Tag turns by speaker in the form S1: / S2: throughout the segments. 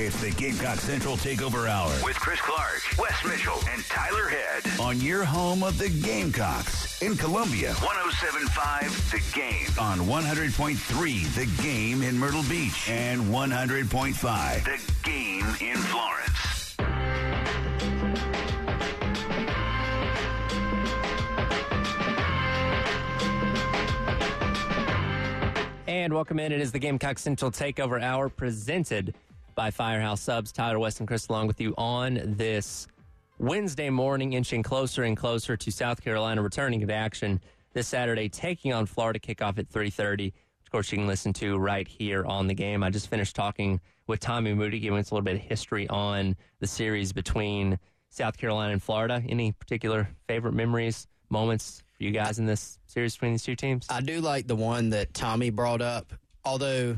S1: It's the Gamecock Central Takeover Hour with Chris Clark, Wes Mitchell, and Tyler Head on your home of the Gamecocks in Columbia. 1075 The Game on 100.3 The Game in Myrtle Beach and 100.5 The Game in Florence.
S2: And welcome in. It is the Gamecock Central Takeover Hour presented by Firehouse Subs. Tyler Wes and Chris along with you on this Wednesday morning, inching closer and closer to South Carolina returning to action this Saturday, taking on Florida. Kickoff at 3.30. Of course, you can listen to right here on the game. I just finished talking with Tommy Moody, giving us a little bit of history on the series between South Carolina and Florida. Any particular favorite memories, moments for you guys in this series between these two teams?
S3: I do like the one that Tommy brought up, although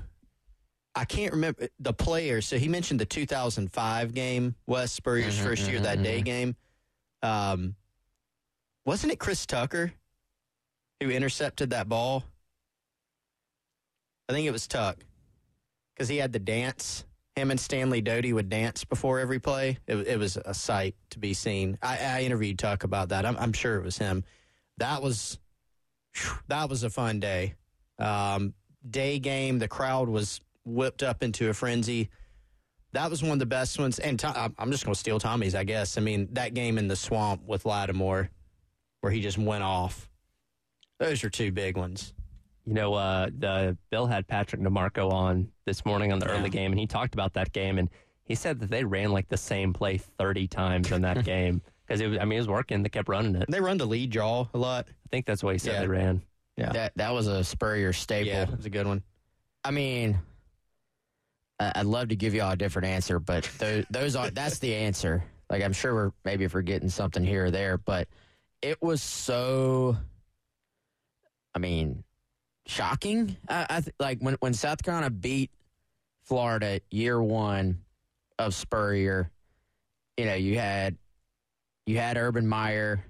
S3: I can't remember the players. So he mentioned the 2005 game, West Spurrier's
S2: Mm-hmm,
S3: first year that day game. Um, wasn't it Chris Tucker who intercepted that ball? I think it was Tuck because he had the dance. Him and Stanley Doty would dance before every play. It, it was a sight to be seen. I, I interviewed Tuck about that. I'm, I'm sure it was him. That was that was a fun day. Um, day game. The crowd was whipped up into a frenzy. That was one of the best ones. And to, I'm just going to steal Tommy's, I guess. I mean, that game in the swamp with Lattimore, where he just went off. Those are two big ones.
S2: You know, uh, the Bill had Patrick DeMarco on this morning on the
S3: Yeah.
S2: early game, and he talked about that game, and he said that they ran like the same play 30 times in that game because it was. I mean, it was working. They kept running it.
S3: They run the lead draw a lot.
S2: I think that's what he said
S3: Yeah.
S2: they ran.
S3: Yeah.
S4: That that was a Spurrier staple.
S3: Yeah, it was a good one.
S4: I mean, I- I'd love to give y'all a different answer, but those, those are that's the answer. Like I'm sure we're maybe forgetting something here or there, but it was so. I mean, shocking. I, I th- like when when South Carolina beat Florida year one of Spurrier. You know, you had you had Urban Meyer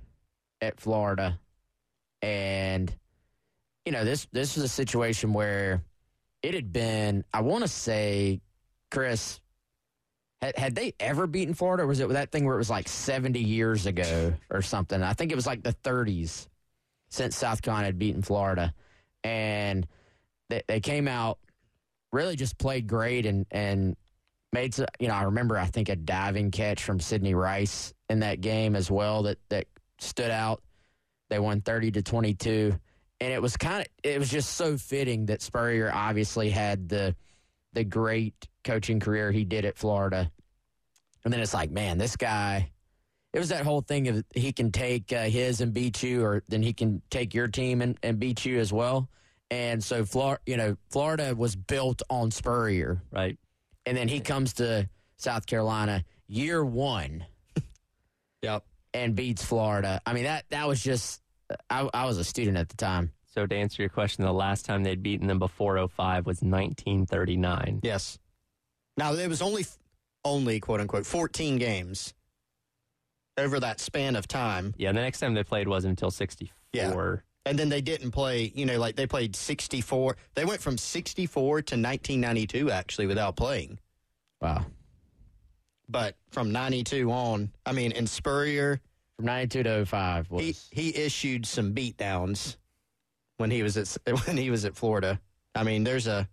S4: at Florida, and you know this this was a situation where it had been I want to say Chris had had they ever beaten Florida or was it that thing where it was like 70 years ago or something? I think it was like the 30s since South Carolina had beaten Florida. And they, they came out really just played great and and made you know I remember I think a diving catch from Sidney Rice in that game as well that that stood out. They won 30 to 22 and it was kind of it was just so fitting that Spurrier obviously had the the great coaching career he did at Florida, and then it's like, man, this guy. It was that whole thing of he can take uh, his and beat you, or then he can take your team and, and beat you as well. And so, Florida, you know, Florida was built on Spurrier,
S2: Right.
S4: and then he comes to South Carolina year one
S3: Yep.
S4: and beats Florida. I mean that that was just. I, I was a student at the time.
S2: So to answer your question, the last time they'd beaten them before 05 was 1939.
S3: Yes. Now it was only only quote unquote 14 games over that span of time.
S2: Yeah, the next time they played wasn't until 64.
S3: Yeah. And then they didn't play, you know, like they played 64. They went from 64 to 1992 actually without playing.
S4: Wow.
S3: But from 92 on, I mean, and Spurrier,
S4: From 92 to 05 was.
S3: he, he issued some beatdowns when he was at when he was at Florida. I mean, there's a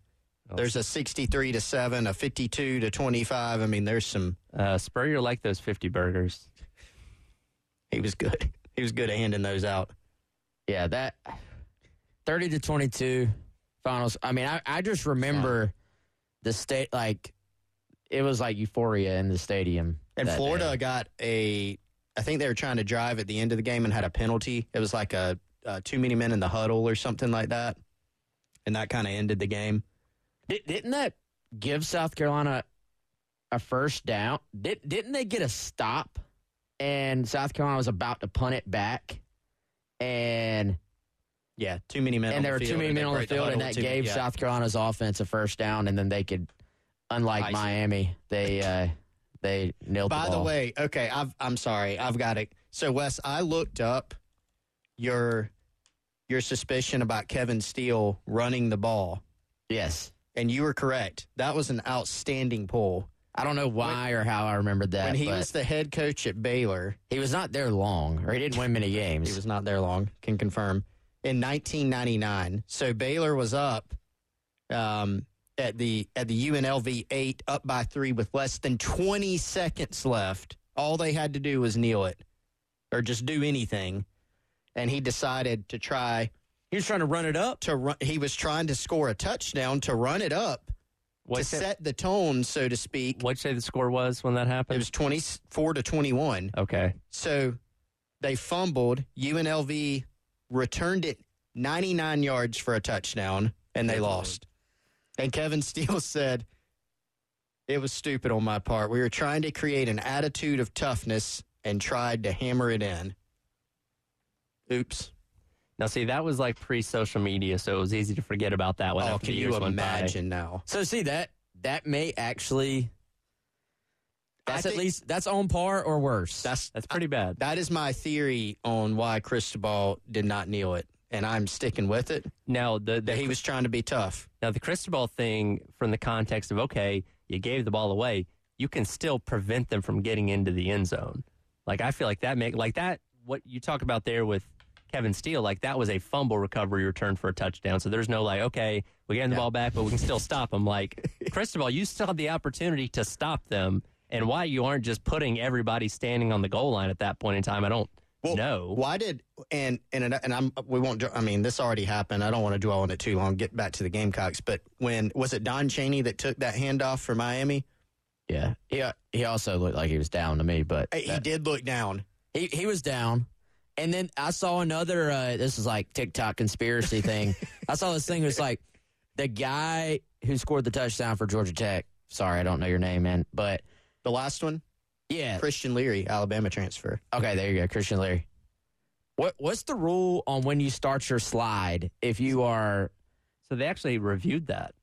S3: there's a 63 to 7, a 52 to 25. I mean, there's some
S2: Uh, Spurrier liked those 50 burgers.
S3: he was good. He was good at handing those out.
S4: yeah, that 30 to 22 finals. I mean, I, I just remember the state, like, it was like euphoria in the stadium.
S3: And Florida got a, I think they were trying to drive at the end of the game and had a penalty. It was like a, a too many men in the huddle or something like that, and that kind of ended the game.
S4: Did, didn't that give South Carolina a first down? Did, didn't they get a stop? And South Carolina was about to punt it back, and
S3: Yeah, too many men.
S4: and there
S3: the
S4: were too many men on the field, and that gave
S3: yeah.
S4: South Carolina's offense a first down, and then they could, unlike
S3: Ice.
S4: Miami, they uh, they nailed.
S3: By
S4: the,
S3: the way, okay, I've, I'm sorry, I've got it. So Wes, I looked up your your suspicion about Kevin Steele running the ball,
S4: yes,
S3: and you were correct. That was an outstanding pull.
S4: I don't know why or how I remembered that.
S3: when he was the head coach at Baylor,
S4: he was not there long, or he didn't win many games.
S3: he was not there long. Can confirm. In 1999, so Baylor was up um, at the at the UNLV eight, up by three with less than 20 seconds left. All they had to do was kneel it, or just do anything, and he decided to try
S4: he was trying to run it up.
S3: to run. He was trying to score a touchdown to run it up
S2: What'd
S3: to
S2: say-
S3: set the tone, so to speak.
S2: what'd you say the score was when that happened?
S3: It was 24 to 21.
S2: okay.
S3: So they fumbled. UNLV returned it 99 yards for a touchdown, and they lost. And Kevin Steele said, It was stupid on my part. We were trying to create an attitude of toughness and tried to hammer it in. Oops.
S2: Now, see, that was like pre-social media, so it was easy to forget about that one.
S3: Oh, can you
S2: years went by.
S3: imagine now?
S4: So see that that may actually
S3: I
S4: that's at least that's on par or worse.
S3: That's
S2: That's pretty bad.
S3: that is my theory on why Cristobal did not kneel it, and I'm sticking with it.
S2: Now, the, the
S3: That he was trying to be tough.
S2: Now, the Cristobal thing, from the context of, okay, you gave the ball away, you can still prevent them from getting into the end zone. Like, I feel like that make like that, what you talk about there with Kevin Steele, like that was a fumble recovery return for a touchdown. So there's no like, okay, we gave him the
S3: Yeah.
S2: ball back, but we can still stop them. Like, Cristobal, you still had the opportunity to stop them. And why you aren't just putting everybody standing on the goal line at that point in time, I don't know.
S3: Why did and and and I'm we won't. I mean, this already happened. I don't want to dwell on it too long. Get back to the Gamecocks. But when was it Don Chaney that took that handoff for Miami?
S4: yeah. He he also looked like he was down to me, but
S3: He
S4: that-
S3: did look down.
S4: he he was down. And then I saw another. Uh, this is like TikTok conspiracy thing. I saw this thing. It was like the guy who scored the touchdown for Georgia Tech. Sorry, I don't know your name, man. But
S3: The last one,
S4: yeah,
S3: Christian Leary, Alabama transfer.
S4: Okay, there you go, Christian Leary. What what's the rule on when you start your slide if you are
S2: So they actually reviewed that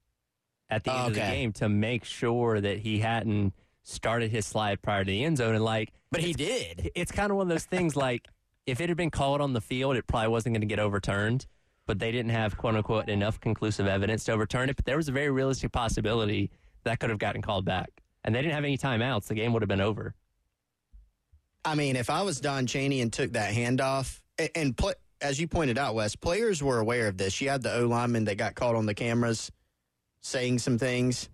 S2: at the end of the
S4: Okay.
S2: game to make sure that he hadn't started his slide prior to the end zone. And like,
S4: But he did.
S2: it's kind of one of those things like if it had been called on the field, it probably wasn't going to get overturned. But they didn't have quote unquote enough conclusive evidence to overturn it. But there was a very realistic possibility that could have gotten called back. And they didn't have any timeouts. The game would have been over.
S3: I mean, if I was Don Chaney and took that handoff, and, and pl- as you pointed out, Wes, players were aware of this. You had the O lineman that got caught on the cameras saying some things.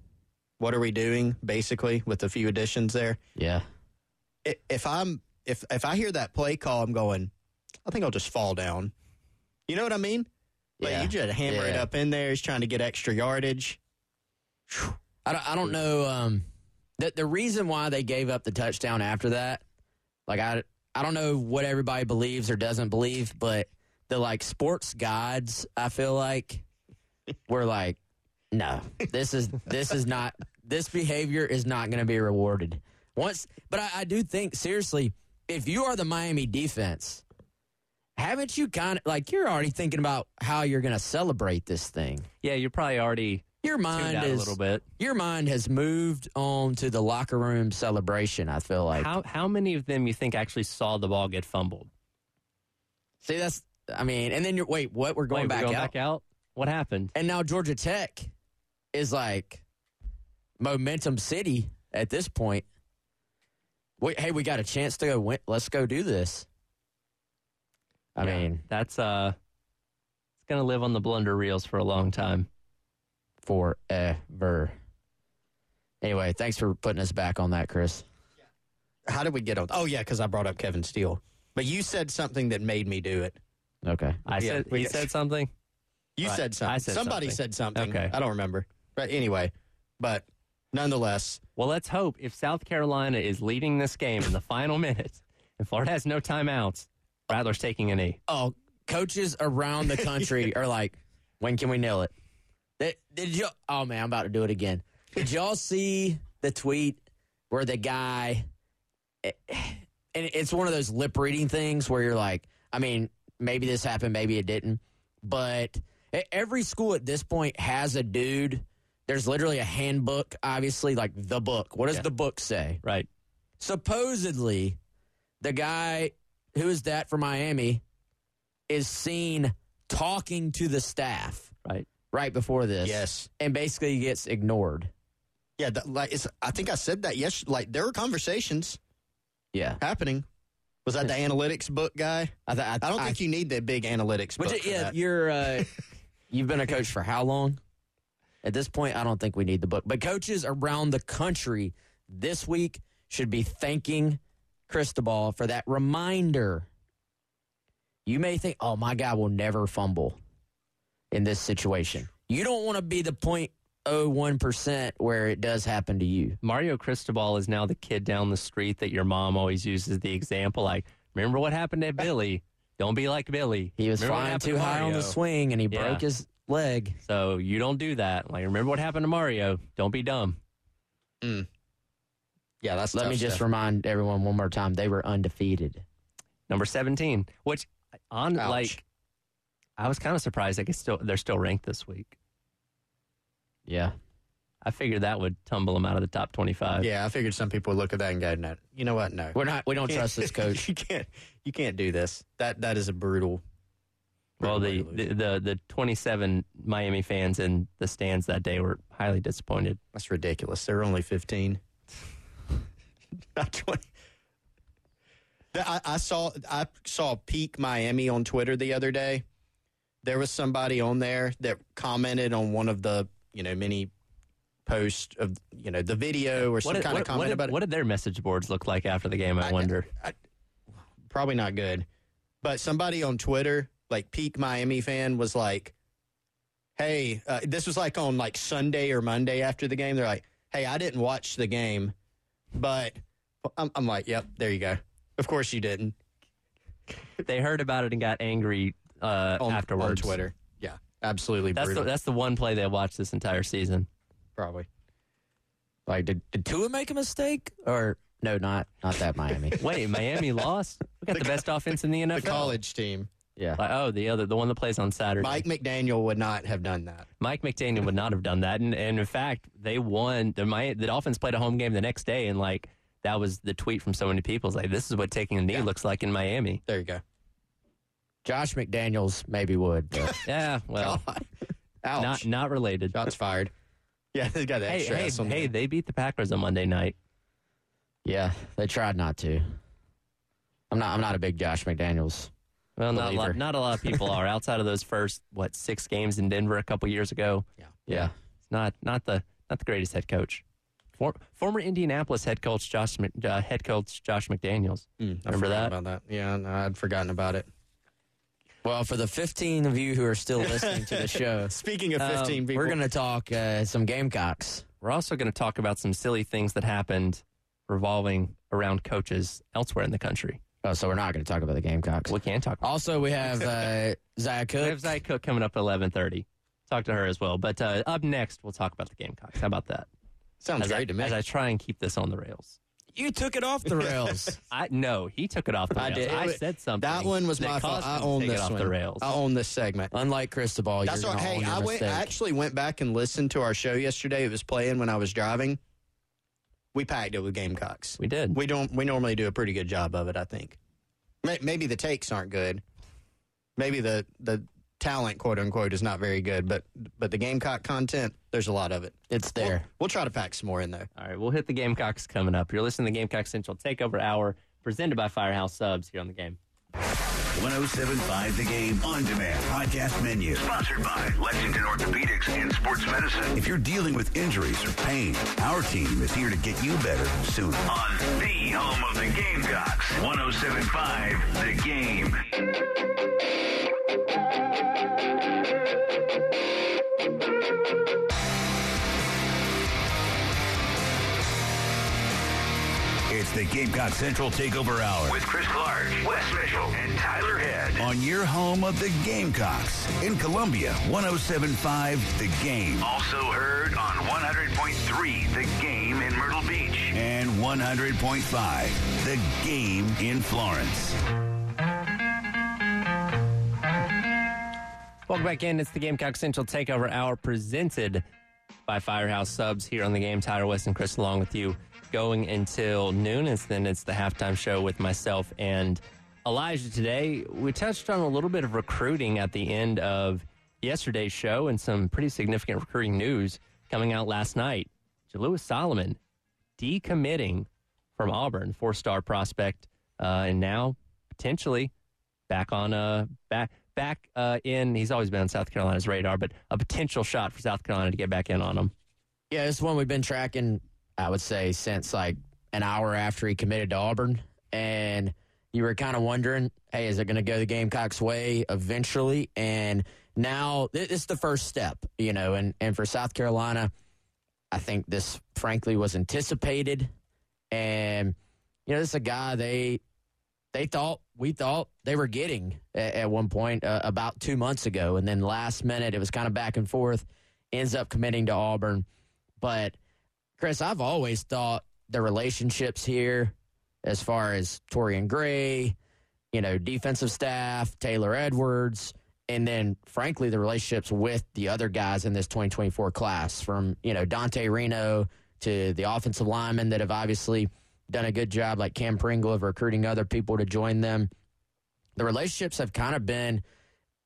S3: What are we doing? Basically, with a few additions there.
S4: Yeah.
S3: If I'm if if I hear that play call, I'm going. I think I'll just fall down. You know what I mean? Like
S4: Yeah.
S3: you just hammer it up in there. He's trying to get extra yardage.
S4: I don't, I don't know um the the reason why they gave up the touchdown after that. Like I I don't know what everybody believes or doesn't believe, but the like sports gods, I feel like were like no. This is this is not this behavior is not going to be rewarded. Once but I, I do think seriously, if you are the Miami defense, haven't you kind of like you're already thinking about how you're going to celebrate this thing?
S2: Yeah, you're probably already
S4: Your mind is
S2: a little bit.
S4: your mind has moved on to the locker room celebration. I feel like.
S2: How how many of them you think actually saw the ball get fumbled?
S4: See, that's. I mean, and then you're wait. What? We're going
S2: Wait,
S4: back
S2: we're going
S4: out.
S2: back out. What happened?
S4: And now Georgia Tech is like momentum city at this point. Wait, hey, we got a chance to go win. Let's go do this. I
S2: Yeah,
S4: mean,
S2: that's uh, it's gonna live on the blunder reels for a long time.
S4: Forever. Anyway, thanks for putting us back on that, Chris.
S3: How did we get on? Oh yeah, because I brought up Kevin Steele. But you said something that made me do it.
S4: Okay.
S2: I
S3: Yeah,
S2: said
S3: we
S2: he
S3: got-
S2: said something.
S3: You
S2: Right.
S3: said something.
S2: I said
S3: Somebody
S2: something.
S3: said something.
S2: Okay.
S3: I don't remember. But anyway, but nonetheless,
S2: Well, let's hope if South Carolina is leading this game in the final minute, and Florida has no timeouts, Rattler's taking a knee.
S4: Oh, coaches around the country are like, when can we nail it? Did, did you? Oh man, I'm about to do it again. Did y'all see the tweet where the guy? Eh, and it's one of those lip reading things where you're like, I mean, maybe this happened, maybe it didn't, but every school at this point has a dude. There's literally a handbook, obviously, like the book. What does
S2: Yeah.
S4: the book say?
S2: Right.
S4: supposedly the guy who is that for Miami is seen talking to the staff
S2: Right.
S4: Right before this.
S3: Yes.
S4: And basically gets ignored.
S3: Yeah, that, like it's, I think I said that yes. Like there were conversations
S4: Yeah.
S3: happening. Was that the analytics book guy?
S4: I, th-
S3: I don't think you need the big analytics book.
S4: Yeah,
S3: that.
S4: you're uh, you've been a coach for how long? At this point, I don't think we need the book. But coaches around the country this week should be thanking Cristobal for that reminder. You may think, "Oh, my guy will never fumble in this situation." You don't want to be the 0.01% where it does happen to you.
S2: Mario Cristobal is now the kid down the street that your mom always uses the example. Like, remember what happened to Billy? Don't be like Billy.
S4: He was
S2: Remember
S4: flying too
S2: to
S4: high on the swing and he
S2: Yeah.
S4: broke his leg.
S2: So you don't do that. Like, remember what happened to Mario? Don't be dumb. Mm.
S3: yeah, that's
S4: Let
S3: tough
S4: me just remind everyone one more time they were undefeated.
S2: Number seventeen, which on
S3: Ouch.
S2: like, I was kind of surprised. I guess still they're still ranked this week.
S4: Yeah.
S2: I figured that would tumble them out of the top twenty-five.
S3: Yeah, I figured some people would look at that and go, "No, you know what? No,
S4: We're not we don't trust this coach.
S3: you can't. You can't do this. That that is a brutal.
S2: Well, the, the the the twenty-seven Miami fans in the stands that day were highly disappointed.
S3: that's ridiculous. They're only fifteen. Not twenty. I, I saw I saw Peak Miami on Twitter the other day. There was somebody on there that commented on one of the you know many posts of you know the video or some
S2: did,
S3: kind
S2: what,
S3: of comment
S2: what did-
S3: about it.
S2: what did their message boards look like after the game? I, wonder.
S3: probably not good. But somebody on Twitter, like Peak Miami fan, was like, "Hey, uh, this was like on like Sunday or Monday after the game. They're like, "Hey, I didn't watch the game, but I'm, I'm like, yep, there you go. Of course you didn't
S2: they heard about it and got angry uh,
S3: on,
S2: afterwards.
S3: on Twitter. Yeah, absolutely
S2: That's the, that's the one play they watched this entire season.
S3: probably.
S4: Like did, did Tua make a mistake? Or no, not not that Miami.
S2: Wait, Miami lost. We got the, best offense in the NFL.
S3: The college team,
S4: yeah.
S2: Like, oh, the other, the one that plays on Saturday.
S3: Mike McDaniel would not have done that.
S2: Mike McDaniel would not have done that, and, and in fact, they won. The Mi- the Dolphins played a home game the next day, and like that was the tweet from so many people. It's like this is what taking a knee looks like in Miami.
S3: There you go.
S4: Josh McDaniels maybe would, but
S2: Yeah, well,
S3: Ouch.
S2: not not related.
S3: Shots fired. Yeah, they got that
S2: Hey,
S3: extra
S2: hey,
S3: on
S2: hey! They beat the Packers on Monday night.
S4: yeah, they tried not to. I'm not I'm not a big Josh McDaniels.
S2: Well, not a lot, not a lot of people are outside of those first what six games in Denver a couple years ago.
S4: Yeah. yeah.
S2: It's not not the not the greatest head coach. For, former Indianapolis head coach Josh uh, head coach Josh McDaniels.
S3: Mm, I
S2: Remember
S3: forgot
S2: that?
S3: About that? Yeah, no, I'd forgotten about it.
S4: Well, for the 15 of you who are still listening to the show,
S3: Speaking of
S2: Um,
S3: 15 people,
S4: we're going to talk uh, some Gamecocks.
S2: We're also going to talk about some silly things that happened revolving around coaches elsewhere in the country.
S4: Oh, so we're not going to talk about the Gamecocks.
S2: We can talk. About
S4: Also, we have uh, Zia
S2: we
S4: Cooke.
S2: have Zia Cooke coming up at eleven thirty. Talk to her as well. But uh, up next, we'll talk about the Gamecocks. How about that?
S3: sounds
S2: As
S3: great
S2: I,
S3: to me.
S2: As I try and keep this on the rails.
S4: You took it off the rails.
S2: I no, he took it off the rails.
S3: I
S2: rails.
S3: did.
S2: I, said something.
S3: that one was
S2: that
S3: my fault. I own
S2: take it
S3: this
S2: off
S3: one.
S2: the rails.
S3: I own this segment.
S4: Unlike Cristobal,
S3: That's
S4: you're
S3: what. Hey,
S4: own
S3: I went. I actually went back and listened to our show yesterday. It was playing when I was driving. We packed it with Gamecocks.
S2: We did.
S3: We don't. We normally do a pretty good job of it. I think. Maybe the takes aren't good. Maybe the the talent, quote unquote, is not very good. But but the Gamecock content, there's a lot of it.
S4: it's
S3: We'll,
S4: there.
S3: we'll try to pack some more in there.
S2: All right, we'll hit the Gamecocks coming up. You're listening to the Gamecock Central Takeover Hour, presented by Firehouse Subs here on the game.
S1: 1075 The Game on demand podcast menu. Sponsored by Lexington Orthopedics and Sports Medicine. If you're dealing with injuries or pain, our team is here to get you better soon. On the home of the Gamecocks, 1075 The Game. It's the Gamecock Central Takeover Hour with Chris Clark, Wes Mitchell, and Tyler Head on your home of the Gamecocks in Columbia, 1075 The Game. Also heard on 100.3 The Game in Myrtle Beach and 100.5 The Game in Florence.
S2: Welcome back in. It's the Gamecock Central Takeover Hour presented by Firehouse Subs here on the game. Tyler Wes and Chris along with you going until noon. And then it's the halftime show with myself and Elijah today. We touched on a little bit of recruiting at the end of yesterday's show and some pretty significant recruiting news coming out last night. Jalewis Solomon decommitting from Auburn, four star prospect, uh, and now potentially back on uh, back back uh, in. He's always been on South Carolina's radar, but a potential shot for South Carolina to get back in on him.
S4: Yeah, this one we've been tracking. I would say since like an hour after he committed to Auburn, and you were kind of wondering, hey, is it going to go the Gamecocks' way eventually? And now it's the first step, you know. And and for South Carolina, I think this frankly was anticipated, and you know, this is a guy they they thought we thought they were getting at, at one point uh, about two months ago, and then last minute it was kind of back and forth. Ends up committing to Auburn, but Chris, I've always thought the relationships here, as far as Torrian Gray, you know, defensive staff, Taylor Edwards, and then frankly the relationships with the other guys in this 2024 class, from you know Dante Reno to the offensive linemen that have obviously done a good job, like Cam Pringle, of recruiting other people to join them. The relationships have kind of been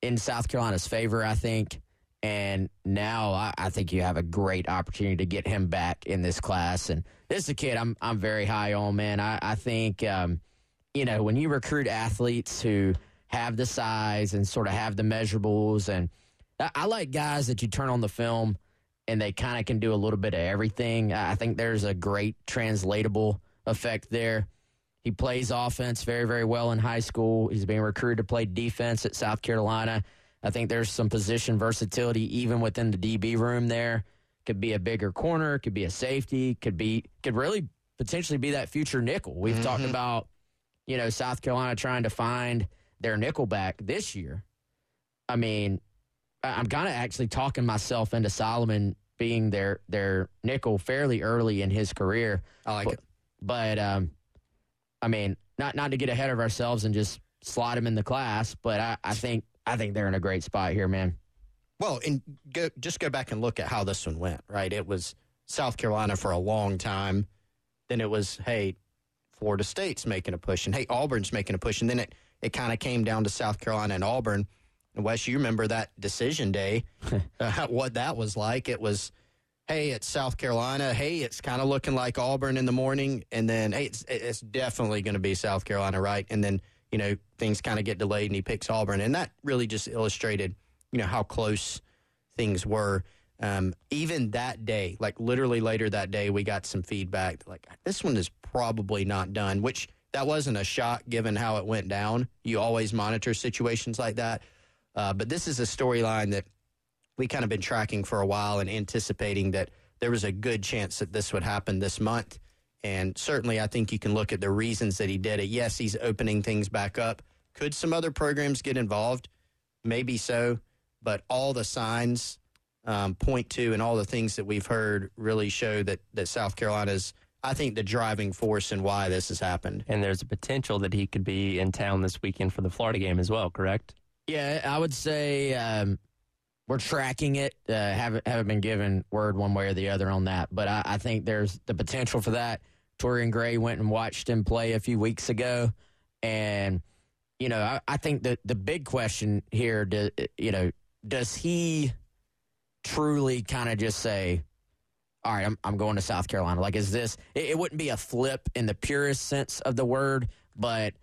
S4: in South Carolina's favor, I think. And now I, I, think you have a great opportunity to get him back in this class. And this is a kid I'm I'm very high on, man. I, I think um, you know when you recruit athletes who have the size and sort of have the measurables, and I, I like guys that you turn on the film and they kind of can do a little bit of everything. I think there's a great translatable effect there. He plays offense very, very well in high school. He's being recruited to play defense at South Carolina. I think there's some position versatility even within the DB room there. Could be a bigger corner, could be a safety, could be could really potentially be that future nickel. We've mm-hmm. talked about, you know, South Carolina trying to find their nickel back this year. I mean, I'm kind of actually talking myself into Solomon being their their nickel fairly early in his career.
S3: I like
S4: but,
S3: it.
S4: But um, I mean, not not to get ahead of ourselves and just slot him in the class, but I, I think I think they're in a great spot here, man.
S3: Well, and go, just go back and look at how this one went. Right, it was South Carolina for a long time. Then it was hey, Florida State's making a push, and hey, Auburn's making a push, and then it it kind of came down to South Carolina and Auburn. And Wes, you remember that decision day? uh, what that was like? It was hey, it's South Carolina. Hey, it's kind of looking like Auburn in the morning. And then, hey, it's, it's definitely going to be South Carolina, right? And then, you know, things kind of get delayed and he picks Auburn. And that really just illustrated, you know, how close things were. Um, even that day, like literally later that day, we got some feedback like, this one is probably not done, which that wasn't a shock given how it went down. You always monitor situations like that. Uh, but this is a storyline that we kind of been tracking for a while and anticipating that there was a good chance that this would happen this month. And certainly, I think you can look at the reasons that he did it. Yes, he's opening things back up. Could some other programs get involved? Maybe so. But all the signs um, point to and all the things that we've heard really show that, that South Carolina's, I think, the driving force in why this has happened.
S2: And there's a potential that he could be in town this weekend for the Florida game as well, correct?
S4: Yeah, I would say um, we're tracking it. Uh, haven't haven't been given word one way or the other on that, but I, I think there's the potential for that. Torrian Gray went and watched him play a few weeks ago, and you know I, I think the the big question here, do, you know, does he truly kind of just say, "All right, I'm I'm going to South Carolina"? Like, is this? It, it wouldn't be a flip in the purest sense of the word, but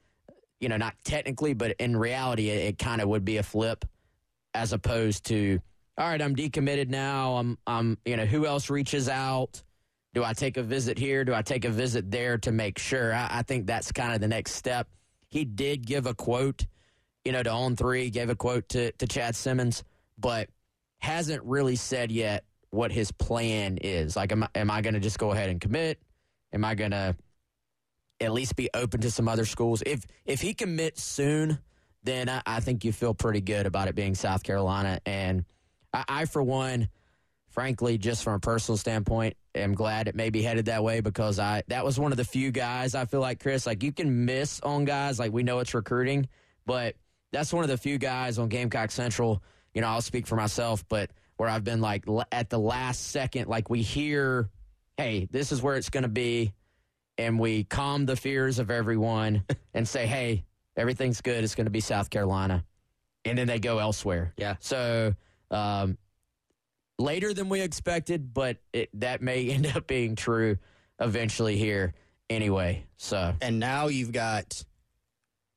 S4: you know, not technically, but in reality, it, it kind of would be a flip as opposed to all right, I'm decommitted now. I'm I'm you know, who else reaches out? Do I take a visit here? Do I take a visit there to make sure? I, I think that's kind of the next step. He did give a quote, you know, to On Three, gave a quote to, to Chad Simmons, but hasn't really said yet what his plan is. Like, am I, am I going to just go ahead and commit? Am I going to, at least be open to some other schools. If if he commits soon, then I, I think you feel pretty good about it being South Carolina. And I, I, for one, frankly, just from a personal standpoint, am glad it may be headed that way because I that was one of the few guys I feel like Chris, like you can miss on guys like we know it's recruiting, but that's one of the few guys on Gamecock Central. You know, I'll speak for myself, but where I've been like at the last second, like we hear, hey, this is where it's going to be and we calm the fears of everyone and say, hey, everything's good. It's going to be South Carolina. And then they go elsewhere.
S3: Yeah.
S4: So um, later than we expected, but it, that may end up being true eventually here anyway. So
S3: and now you've got.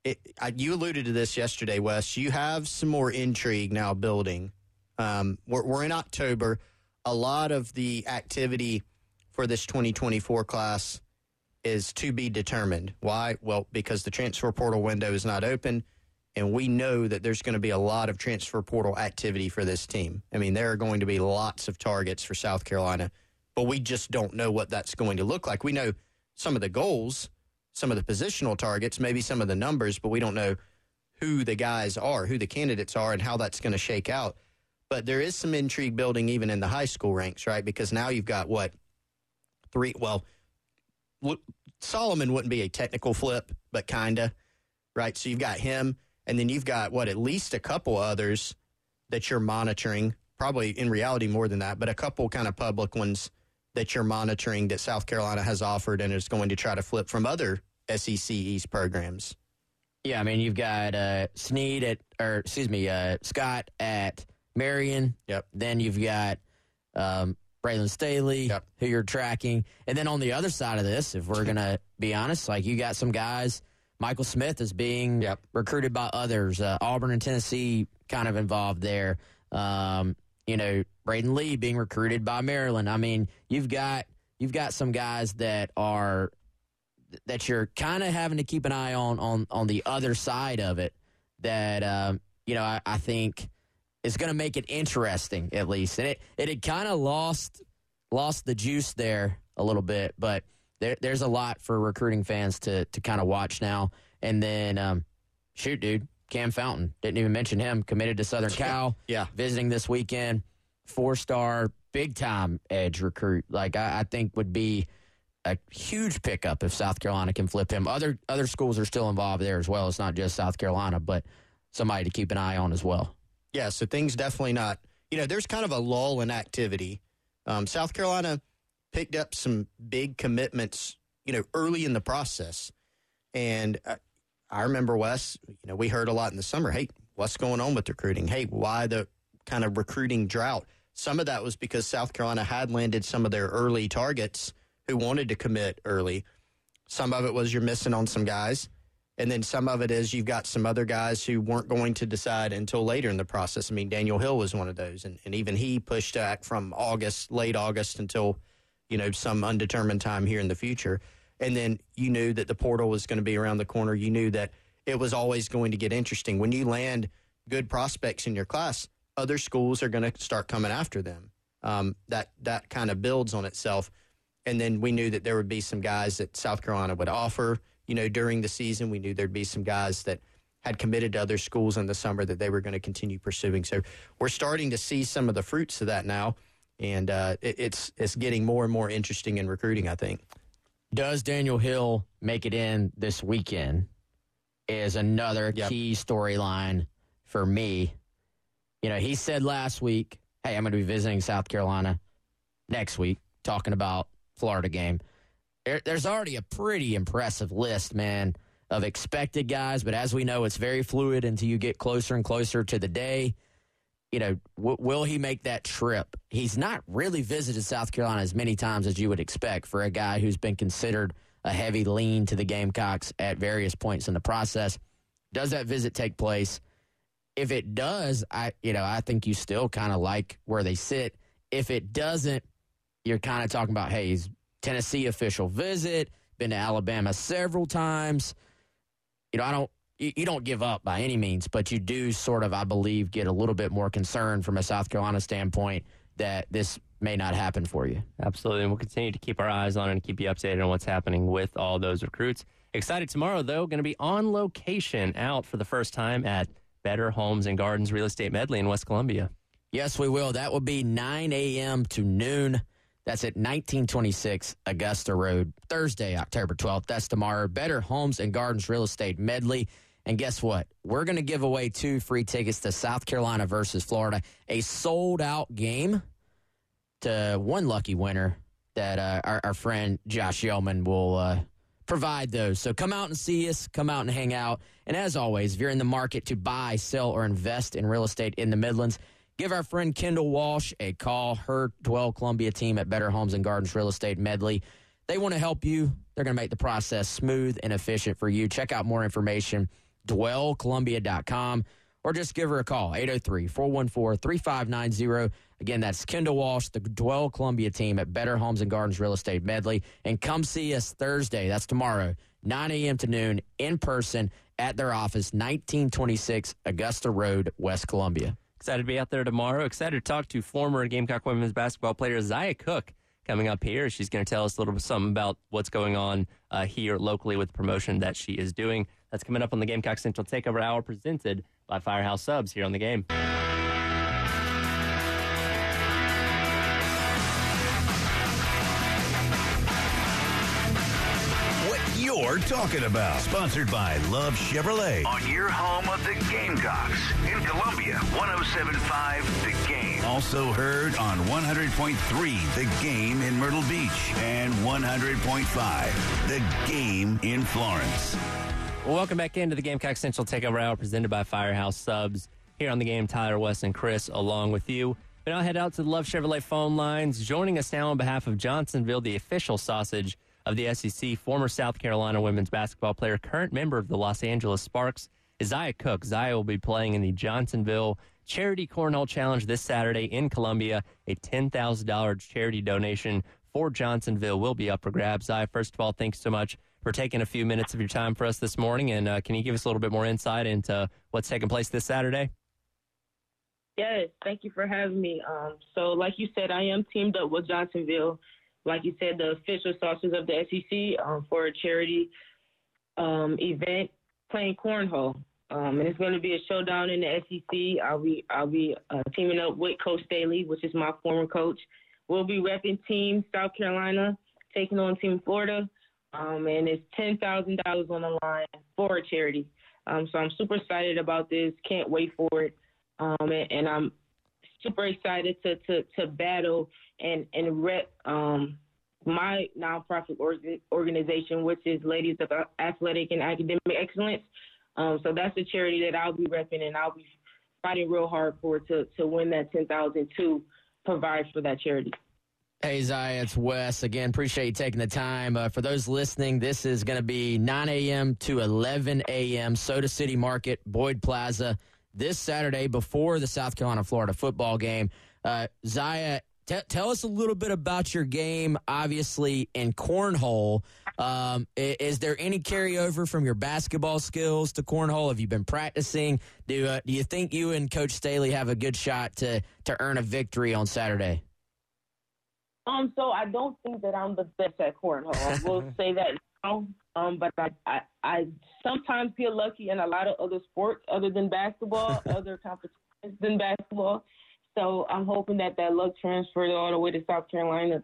S3: It, I, you alluded to this yesterday, Wes. You have some more intrigue now building. Um, we're, we're in October. A lot of the activity for this 2024 class is to be determined. Why? Well, because the transfer portal window is not open, and we know that there's going to be a lot of transfer portal activity for this team. I mean, there are going to be lots of targets for South Carolina, but we just don't know what that's going to look like. We know some of the goals, some of the positional targets, maybe some of the numbers, but we don't know who the guys are, who the candidates are, and how that's going to shake out. But there is some intrigue building even in the high school ranks, right? Because now you've got what? Three, well, Solomon wouldn't be a technical flip, but kinda, right? So you've got him, and then you've got what at least a couple others that you're monitoring. Probably in reality more than that, but a couple kind of public ones that you're monitoring that South Carolina has offered and is going to try to flip from other SEC East programs.
S4: Yeah, I mean you've got uh, Sneed at, or excuse me, uh, Scott at Marion.
S3: Yep.
S4: Then you've got um, Braylon Staley,
S3: yep.
S4: who you're tracking. And then on the other side of this, if we're going to be honest, like you got some guys, Michael Smith is being
S3: yep.
S4: recruited by others. Uh, Auburn and Tennessee kind of involved there. Um, you know, Braden Lee being recruited by Maryland. I mean, you've got you've got some guys that are that you're kind of having to keep an eye on on on the other side of it. That um, you know, I, I think is going to make it interesting at least. And it it had kind of lost lost the juice there a little bit, but there, there's a lot for recruiting fans to to kind of watch now. And then um, shoot, dude, Cam Fountain didn't even mention him. Committed to Southern Cal.
S3: yeah,
S4: visiting this weekend. Four star, big time edge recruit. Like I, I think would be a huge pickup if South Carolina can flip him. Other other schools are still involved there as well. It's not just South Carolina, but somebody to keep an eye on as well
S3: yeah, so things definitely not. You know, there's kind of a lull in activity. Um, South Carolina picked up some big commitments, you know, early in the process, and I, I remember Wes. You know, we heard a lot in the summer. Hey, what's going on with recruiting? Hey, why the kind of recruiting drought? Some of that was because South Carolina had landed some of their early targets who wanted to commit early. Some of it was you're missing on some guys. And then some of it is you've got some other guys who weren't going to decide until later in the process. I mean, Daniel Hill was one of those. And, and even he pushed back from August, late August, until, you know, some undetermined time here in the future. And then you knew that the portal was going to be around the corner. You knew that it was always going to get interesting. When you land good prospects in your class, other schools are going to start coming after them. Um, that that kind of builds on itself. And then we knew that there would be some guys that South Carolina would offer – you know, during the season. We knew there'd be some guys that had committed to other schools in the summer that they were going to continue pursuing. So we're starting to see some of the fruits of that now, and uh, it, it's it's getting more and more interesting in recruiting. I think.
S4: Does Daniel Hill make it in this weekend? Is another
S3: yep.
S4: key storyline for me. You know, he said last week, "Hey, I'm going to be visiting South Carolina next week, talking about Florida game." there, there's already a pretty impressive list, man, of expected guys. But as we know, it's very fluid until you get closer and closer to the day. You know, w- will he make that trip? He's not really visited South Carolina as many times as you would expect for a guy who's been considered a heavy lean to the Gamecocks at various points in the process. Does that visit take place? If it does, I you know I think you still kind of like where they sit. If it doesn't, you're kind of talking about hey, he's Tennessee official visit, been to Alabama several times. You know, I don't you, you don't give up by any means, but you do sort of, I believe, get a little bit more concerned from a South Carolina standpoint that this may not happen for you.
S2: Absolutely. And we'll continue to keep our eyes on it and keep you updated on what's happening with all those recruits. Excited tomorrow, though, going to be on location out for the first time at Better Homes and Gardens Real Estate Medley in West Columbia.
S4: Yes, we will. That will be 9 a.m. to noon. That's at 1926 Augusta Road, Thursday, October 12th. That's tomorrow. Better Homes and Gardens Real Estate Medley. And guess what? We're going to give away two free tickets to South Carolina versus Florida, a sold out game to one lucky winner that uh, our, our, friend Josh Yeoman will uh, provide those. So come out and see us, come out and hang out. And as always, if you're in the market to buy, sell, or invest in real estate in the Midlands, give our friend Kendall Walsh a call, her Dwell Columbia team at Better Homes and Gardens Real Estate Medley. They want to help you. They're going to make the process smooth and efficient for you. Check out more information dwellcolumbia.com or just give her a call 803-414-3590 again that's kendall walsh the dwell columbia team at better homes and gardens real estate medley. And come see us thursday that's tomorrow 9 a.m to noon in person at their office 1926 augusta road west columbia.
S2: Excited to be out there tomorrow. Excited to talk to former gamecock women's basketball player zia cooke coming up here she's going to tell us a little bit something about what's going on uh, here locally with the promotion that she is doing that's coming up on the Gamecock Central Takeover Hour presented by Firehouse Subs here on the game.
S1: You're talking about. Sponsored by Love Chevrolet on your home of the Gamecocks in Columbia, 1075 The Game. Also heard on 100.3 The Game in Myrtle Beach and 100.5 The Game in Florence.
S2: Welcome back into the Gamecock Central Takeover Hour presented by Firehouse Subs. Here on the game, Tyler, Wes, and Chris along with you. But I'll head out to the Love Chevrolet phone lines. Joining us now on behalf of Johnsonville, the official sausage of the SEC, former South Carolina women's basketball player, current member of the Los Angeles Sparks, Zia Cooke. Zia will be playing in the Johnsonville Charity Cornhole Challenge this Saturday in Columbia. A $10,000 charity donation for Johnsonville will be up for grabs. Zia, first of all, thanks so much for taking a few minutes of your time for us this morning. And uh, can you give us a little bit more insight into what's taking place this Saturday?
S5: Yes, thank you for having me. Um, so, like you said, I am teamed up with Johnsonville. Like you said, the official sauces of the SEC um, for a charity um, event playing cornhole. Um, and it's going to be a showdown in the SEC. I'll be I'll be uh, teaming up with Coach Staley, which is my former coach. We'll be repping Team South Carolina, taking on Team Florida um, and it's ten thousand dollars on the line for a charity. Um, so I'm super excited about this. Can't wait for it, um, and, and, I'm super excited to to, to battle and and rep um, my nonprofit organization, which is Ladies of Athletic and Academic Excellence. Um, so that's the charity that I'll be repping, and I'll be fighting real hard for to to win that ten thousand to provide for that charity.
S4: Hey, Zia, it's Wes. Again, appreciate you taking the time. Uh, for those listening, this is going to be 9 a.m. to 11 a.m. Soda City Market, Boyd Plaza, this Saturday before the South Carolina Florida football game. Uh, Zia, t- tell us a little bit about your game, obviously, in cornhole. Um, is, is, there any carryover from your basketball skills to cornhole? Have you been practicing? Do, uh, do you think you and Coach Staley have a good shot to, to earn a victory on Saturday?
S5: Um, so I don't think that I'm the best at cornhole. I will say that now. Um, but I, I, I sometimes get lucky in a lot of other sports other than basketball, other competitions than basketball. So I'm hoping that that luck transfers all the way to South Carolina.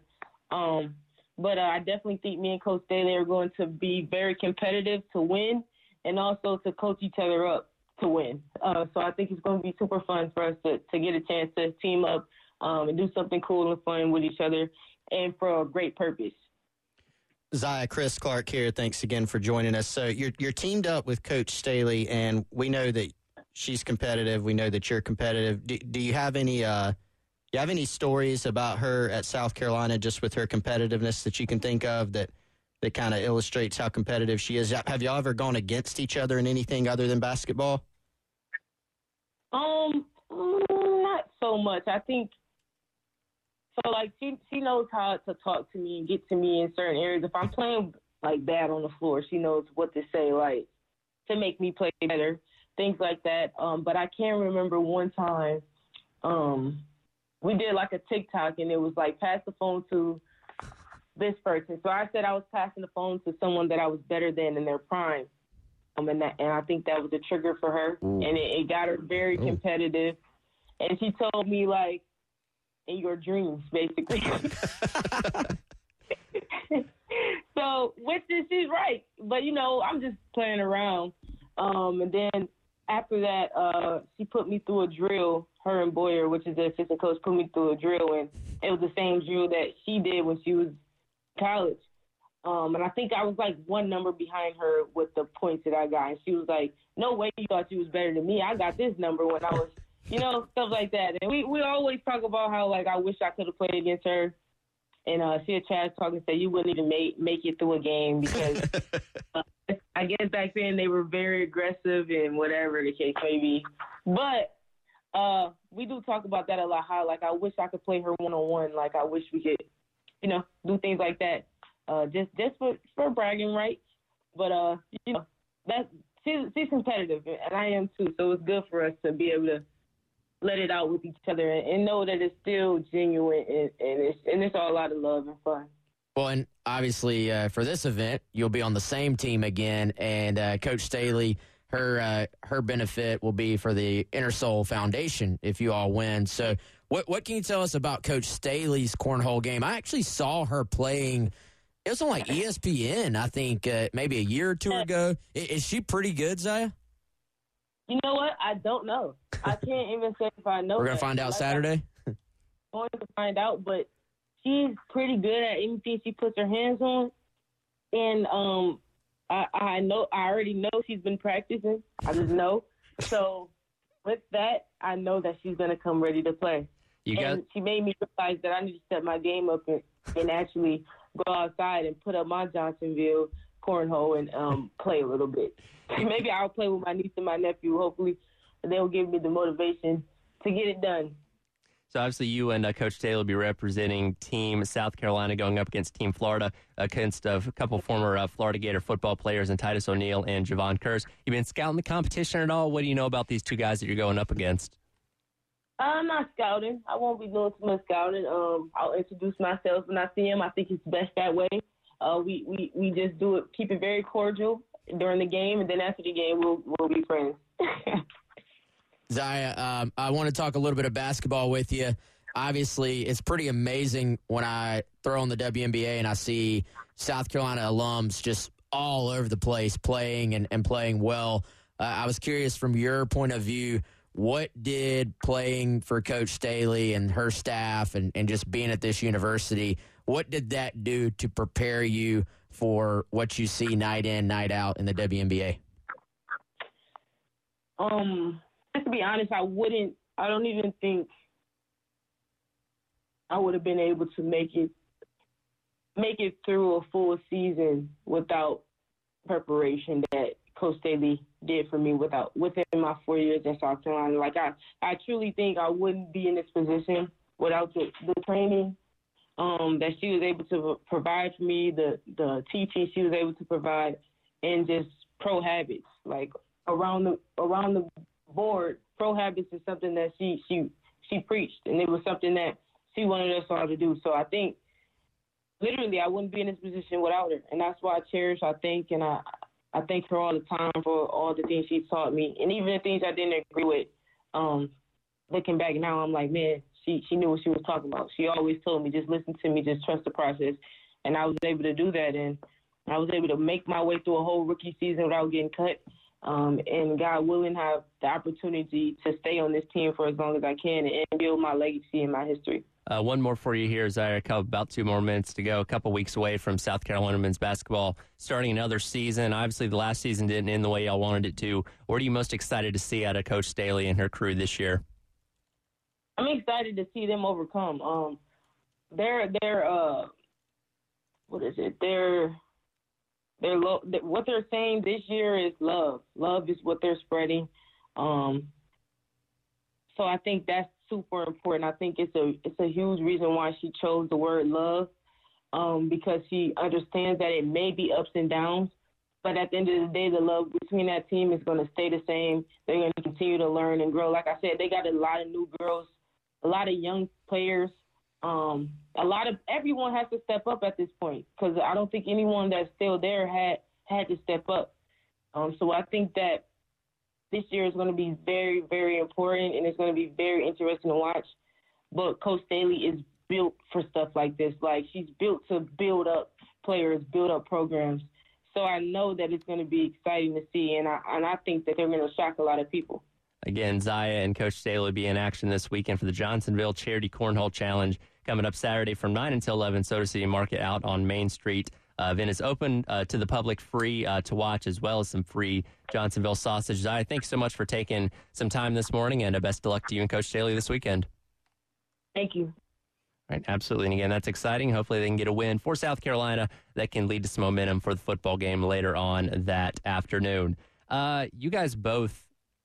S5: Um, but uh, I definitely think me and Coach Staley are going to be very competitive to win, and also to coach each other up to win. Uh, so I think it's going to be super fun for us to to get a chance to team up um, and do something cool and fun with each other and for a great purpose.
S3: Zia, Chris Clark here. Thanks again for joining us. So you're you're teamed up with Coach Staley, and we know that she's competitive. We know that you're competitive. Do, do you have any uh, you have any stories about her at South Carolina, just with her competitiveness that you can think of that that kind of illustrates how competitive she is? Have y'all ever gone against each other in anything other than basketball?
S5: Um, not so much. I think so like she she knows how to talk to me and get to me in certain areas. If I'm playing like bad on the floor, she knows what to say like to make me play better, things like that. Um, but I can remember one time, um, we did like a TikTok, and it was like pass the phone to this person. So I said I was passing the phone to someone that I was better than in their prime. Um, and, that, and I think that was a trigger for her, Ooh. and it, it, got her very Ooh. competitive. And she told me like, in your dreams, basically. so, which is she's right, but you know, I'm just playing around. Um, and then after that, uh, she put me through a drill. Her and Boyer, which is the assistant coach, put me through a drill, and it was the same drill that she did when she was college. Um, and I think I was like one number behind her with the points that I got. And she was like, "No way, you thought you was better than me. I got this number when I was, you know, stuff like that." And we we always talk about how like I wish I could have played against her. And uh, see a Chaz talking say you wouldn't even make make it through a game because uh, I guess back then they were very aggressive and whatever the case may be. But uh, we do talk about that a lot. How like I wish I could play her one on one. Like I wish we could, you know, do things like that uh, just just for for bragging rights. But uh, you know, that she's she's competitive, and I am too. So it's good for us to be able to let it out with each other and, and know that it's still genuine and, and it's and it's all a lot of love and fun.
S4: Well, and obviously uh, for this event, you'll be on the same team again, and uh, Coach Staley. Her uh, her benefit will be for the Inner Soul Foundation if you all win. So, what what can you tell us about Coach Staley's cornhole game? I actually saw her playing it was on like ESPN, I think, uh, maybe a year or two ago. Is, is she pretty good, Zia?
S5: You know what? I don't know. I can't even say if I know.
S4: We're gonna find out like Saturday.
S5: I'm going to find out, but she's pretty good at anything she puts her hands on, and um, I, I know I already know she's been practicing. I just know. So with that, I know that she's gonna come ready to play. You got. And she made me realize that I need to step my game up and, and actually go outside and put up my Johnsonville cornhole and um, play a little bit. Maybe I'll play with my niece and my nephew. Hopefully, they'll give me the motivation to get it done.
S2: So obviously, you and uh, Coach Staley will be representing Team South Carolina going up against Team Florida against uh, a couple former uh, Florida Gator football players and Titus O'Neil and Jevon Kearse. You've been scouting the competition at all? What do you know about these two guys that you're going up against?
S5: I'm not scouting. I won't be doing too much scouting. Um, I'll introduce myself when I see him. I think it's best that way. Uh, we, we, we just do it, keep it very cordial during the game, and then after the game, we'll, we'll be friends.
S4: Zia, um, I want to talk a little bit of basketball with you. Obviously, it's pretty amazing when I throw on the WNBA and I see South Carolina alums just all over the place playing and, and playing well. Uh, I was curious from your point of view what did playing for Coach Staley and her staff and, and just being at this university, what did that do to prepare you for what you see night in, night out in the WNBA?
S5: Um, just to be honest, I wouldn't, I don't even think I would have been able to make it make it through a full season without preparation that Coach Staley did for me without within my four years in South Carolina. Like I, I truly think I wouldn't be in this position without the, the training um, that she was able to provide for me, the the teaching she was able to provide, and just pro habits like around the around the board. Pro habits is something that she she she preached, and it was something that she wanted us all to do. So I think literally I wouldn't be in this position without her, and that's why I cherish, I think, and I I thank her all the time for all the things she taught me, and even the things I didn't agree with. Um, looking back now, I'm like, man, she she knew what she was talking about. She always told me, just listen to me, just trust the process, and I was able to do that, and I was able to make my way through a whole rookie season without getting cut. Um, and God willing, have the opportunity to stay on this team for as long as I can and build my legacy and my history.
S2: Uh, one more for you here, Zia. About two more minutes to go. A couple weeks away from South Carolina men's basketball starting another season. Obviously, the last season didn't end the way y'all wanted it to. What are you most excited to see out of Coach Staley and her crew this year?
S5: I'm excited to see them overcome. Um, they're they're uh, what is it? They're they're lo- what they're saying this year is love. Love is what they're spreading. Um, so I think that's super important. I think it's a it's a huge reason why she chose the word love, um, because she understands that it may be ups and downs, but at the end of the day, the love between that team is going to stay the same. They're going to continue to learn and grow. Like I said, they got a lot of new girls a lot of young players. Um, a lot of everyone has to step up at this point because I don't think anyone that's still there had had to step up. Um, so I think that this year is going to be very, very important, and it's going to be very interesting to watch. But Coach Staley is built for stuff like this. Like she's built to build up players, build up programs. So I know that it's going to be exciting to see, and I and I think that they're going to shock a lot of people.
S2: Again, Zia and Coach Staley will be in action this weekend for the Johnsonville Charity Cornhole Challenge coming up Saturday from 9 until 11, Soda City Market out on Main Street. Uh, event is open uh, to the public, free uh, to watch, as well as some free Johnsonville sausage. Zia, thanks so much for taking some time this morning, and uh, best of luck to you and Coach Staley this weekend.
S5: Thank you.
S2: Right, absolutely. And again, that's exciting. Hopefully, they can get a win for South Carolina that can lead to some momentum for the football game later on that afternoon. Uh, you guys both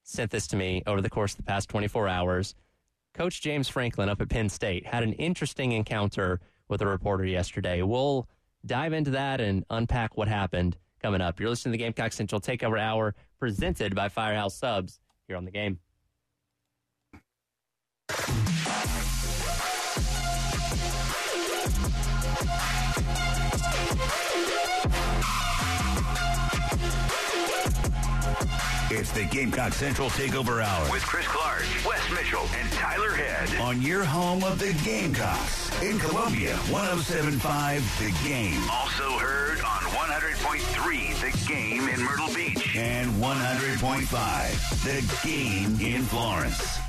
S2: sent this to me over the course of the past 24 hours. Coach James Franklin up at Penn State had an interesting encounter with a reporter yesterday. We'll dive into that and unpack what happened coming up. You're listening to the Gamecock Central Takeover Hour presented by Firehouse Subs here on the game.
S1: It's the Gamecock Central Takeover Hour with Chris Clark, Wes Mitchell, and Tyler Head on your home of the Gamecocks in Columbia, 1075 The Game. Also heard on 100.3 The Game in Myrtle Beach and 100.5 The Game in Florence.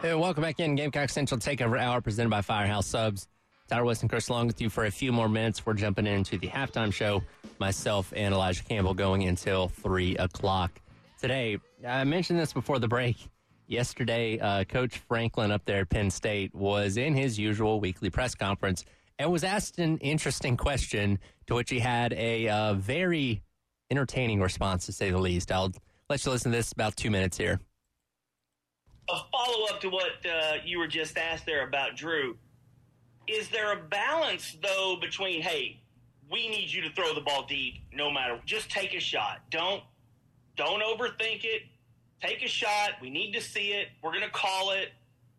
S2: Hey, welcome back in Gamecock Central Takeover Hour presented by Firehouse Subs. Tyler Wes and Chris along with you for a few more minutes. We're jumping into the halftime show. Myself and Elijah Campbell going until 3 o'clock. Today, I mentioned this before the break. Yesterday, uh, Coach Franklin up there at Penn State was in his usual weekly press conference and was asked an interesting question to which he had a uh, very entertaining response, to say the least. I'll let you listen to this about two minutes here.
S6: a follow up to what uh, you were just asked there about Drew. Is there a balance though between hey, we need you to throw the ball deep no matter just take a shot. Don't don't overthink it. Take a shot. We need to see it. We're going to call it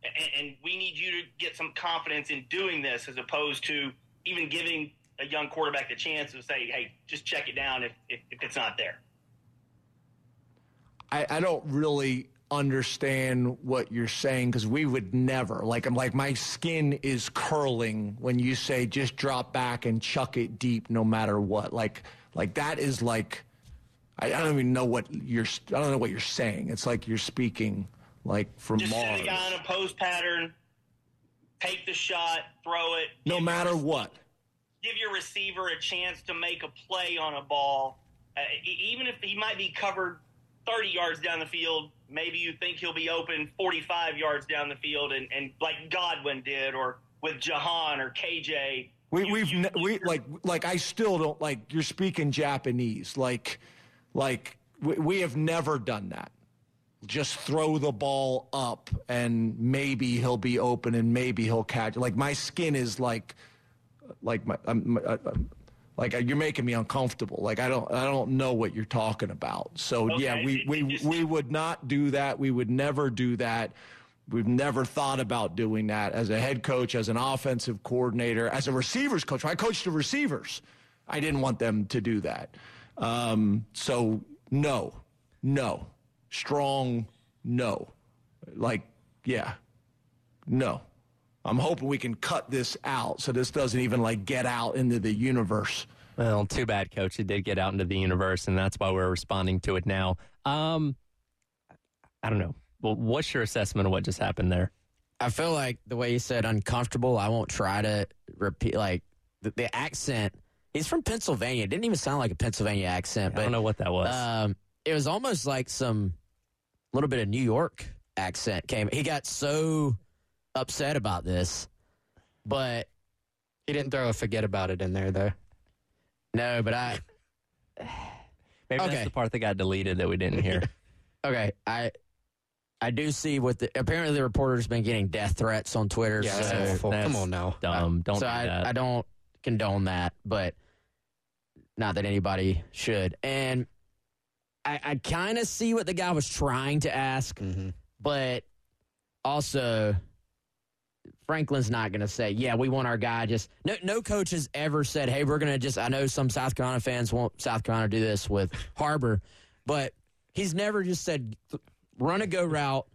S6: and, and we need you to get some confidence in doing this as opposed to even giving a young quarterback the chance to say, "Hey, just check it down if if, if it's not there."
S7: I, I don't really understand what you're saying because we would never like I'm like my skin is curling when you say just drop back and chuck it deep no matter what. Like like that is like I, I don't even know what you're I don't know what you're saying. It's like you're speaking like from
S6: Just
S7: Mars
S6: sit a guy in a post pattern, take the shot, throw it.
S7: no matter
S6: your-
S7: what.
S6: Give your receiver a chance to make a play on a ball, uh, even if he might be covered 30 yards down the field. Maybe you think he'll be open 45 yards down the field, and, and like Godwin did, or with Jahan or KJ.
S7: We,
S6: you-
S7: we've
S6: you-
S7: we like like I still don't like you're speaking Japanese like like we, we have never done that. Just throw the ball up and maybe he'll be open and maybe he'll catch. Like my skin is like like my, I'm, I'm like you're making me uncomfortable. Like I don't I don't know what you're talking about. So yeah, we we we would not do that. We would never do that. We've never thought about doing that as a head coach, as an offensive coordinator, as a receivers coach. I coached the receivers. I didn't want them to do that. Um, so no, no, strong no. Like yeah, no. I'm hoping we can cut this out so this doesn't even like get out into the universe.
S2: Well, too bad, Coach. It did get out into the universe, and that's why we're responding to it now. Um, I don't know. Well, what's your assessment of what just happened there?
S4: I feel like the way you said uncomfortable, I won't try to repeat like the, the accent. He's from Pennsylvania. It didn't even sound like a Pennsylvania accent,
S2: I
S4: but
S2: don't know what that was.
S4: um, it was almost like some little bit of New York accent came. He got so upset about this, but
S3: He didn't throw a forget about it in there though.
S4: no, but I
S2: Maybe
S4: okay.
S2: that's the part that got deleted that we didn't hear.
S4: okay, I I do see what the apparently the reporter's been getting death threats on Twitter.
S3: Yeah, that's
S4: so
S3: awful.
S2: that's
S3: Come on now.
S2: Dumb. Don't
S4: so
S2: do
S4: I,
S2: that.
S4: I don't condone that, but not that anybody should. And I, I kind of see what the guy was trying to ask,
S3: Mm-hmm.
S4: but also Franklin's not going to say, "Yeah, we want our guy." Just no, no coach has ever said, "Hey, we're going to just." I know some South Carolina fans want South Carolina to do this with Harbor, but he's never just said, "Run a go route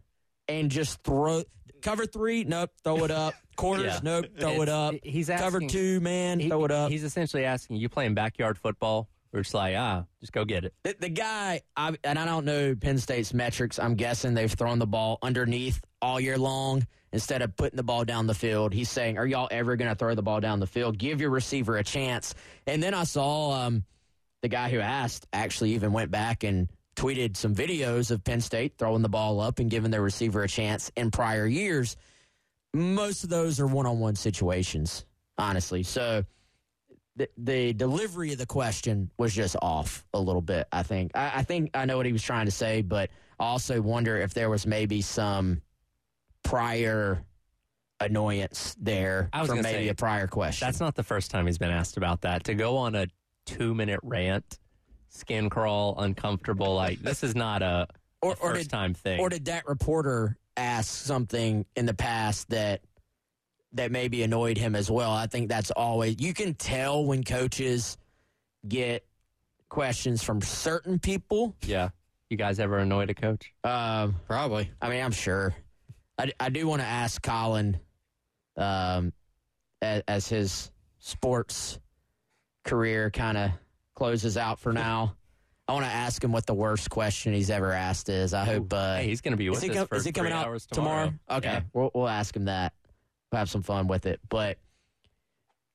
S4: and just throw cover three." Nope, throw it up. Quarters,
S2: Yeah.
S4: nope, throw it up.
S2: he's
S4: cover
S2: asking-
S4: two, man,
S2: He-
S4: throw it up.
S2: He's essentially asking you playing backyard football. We're just like, ah, just go get it.
S4: The, the guy, I, and I don't know Penn State's metrics. I'm guessing they've thrown the ball underneath all year long instead of putting the ball down the field. He's saying, "Are y'all ever going to throw the ball down the field? Give your receiver a chance." And then I saw um, the guy who asked actually even went back and tweeted some videos of Penn State throwing the ball up and giving their receiver a chance in prior years. Most of those are one-on-one situations, honestly. So the, the delivery of the question was just off a little bit. I think. I, I think I know what he was trying to say, but I also wonder if there was maybe some prior annoyance there
S2: I was
S4: from maybe
S2: say,
S4: a prior question.
S2: That's not the first time he's been asked about that. To go on a two minute rant, skin crawl, uncomfortable, like this is not a,
S4: Or-
S2: a
S4: or
S2: first
S4: did-
S2: time thing.
S4: or did that reporter ask something in the past that that maybe annoyed him as well? I think that's always you can tell when coaches get questions from certain people.
S2: yeah. You guys ever annoyed a coach?
S4: Um,
S3: Probably.
S4: I mean, I'm sure. I, I do want to ask Colin, um, as, as his sports career kind of closes out for now. I want to ask him what the worst question he's ever asked is. I hope. Uh,
S2: hey, he's going to be with us
S4: com-
S2: for
S4: is he coming out
S2: hours
S4: tomorrow?
S2: tomorrow.
S4: Okay,
S2: Yeah.
S4: we'll, we'll ask him that. We'll have some fun with it. But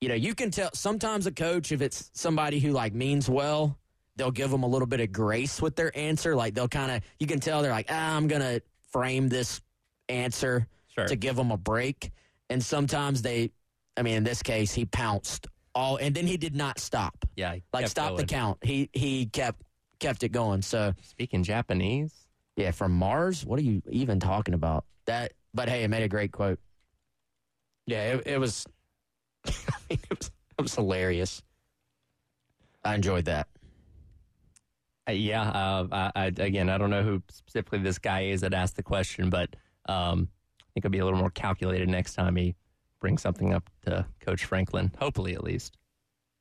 S4: you know, you can tell sometimes a coach if it's somebody who like means well, they'll give them a little bit of grace with their answer. Like they'll kind of, you can tell they're like, ah, I'm gonna frame this answer
S2: Sure.
S4: to give them a break. And sometimes they, I mean, in this case, he pounced all, and then he did not stop.
S2: Yeah.
S4: Like stop the count. He he kept kept it going. So
S2: Speaking Japanese.
S4: yeah, from Mars. What are you even talking about? That. But hey, it made a great quote.
S3: Yeah, it, it was. I mean, it was, it was hilarious.
S4: I enjoyed that.
S2: Uh, yeah. Uh, I, I, again, I don't know who specifically this guy is that asked the question, but um, I think it'll be a little more calculated next time he brings something up to Coach Franklin. Hopefully, at least.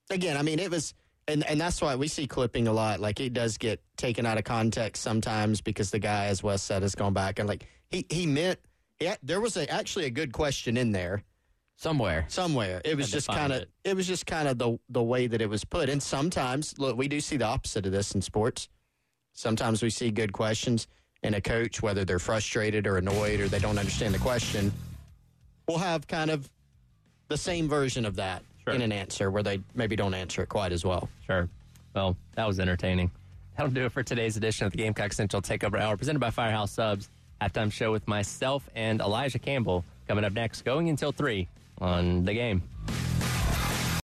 S3: Again, I mean, it was, and and that's why we see clipping a lot. Like it does get taken out of context sometimes because the guy, as Wes said, has gone back and like he he meant. Yeah, there was a, actually a good question in there
S4: Somewhere.
S3: somewhere. It was just kind of
S2: it.
S3: it. was just kind of the the way that it was put. And sometimes, look, we do see the opposite of this in sports. Sometimes we see good questions, and a coach, whether they're frustrated or annoyed or they don't understand the question, will have kind of the same version of that
S2: Sure.
S3: in an answer where they maybe don't answer it quite as well.
S2: Sure. Well, that was entertaining. That'll do it for today's edition of the Gamecock Central Takeover Hour, presented by Firehouse Subs. Halftime show with myself and Elijah Campbell coming up next, going until 3 on the game.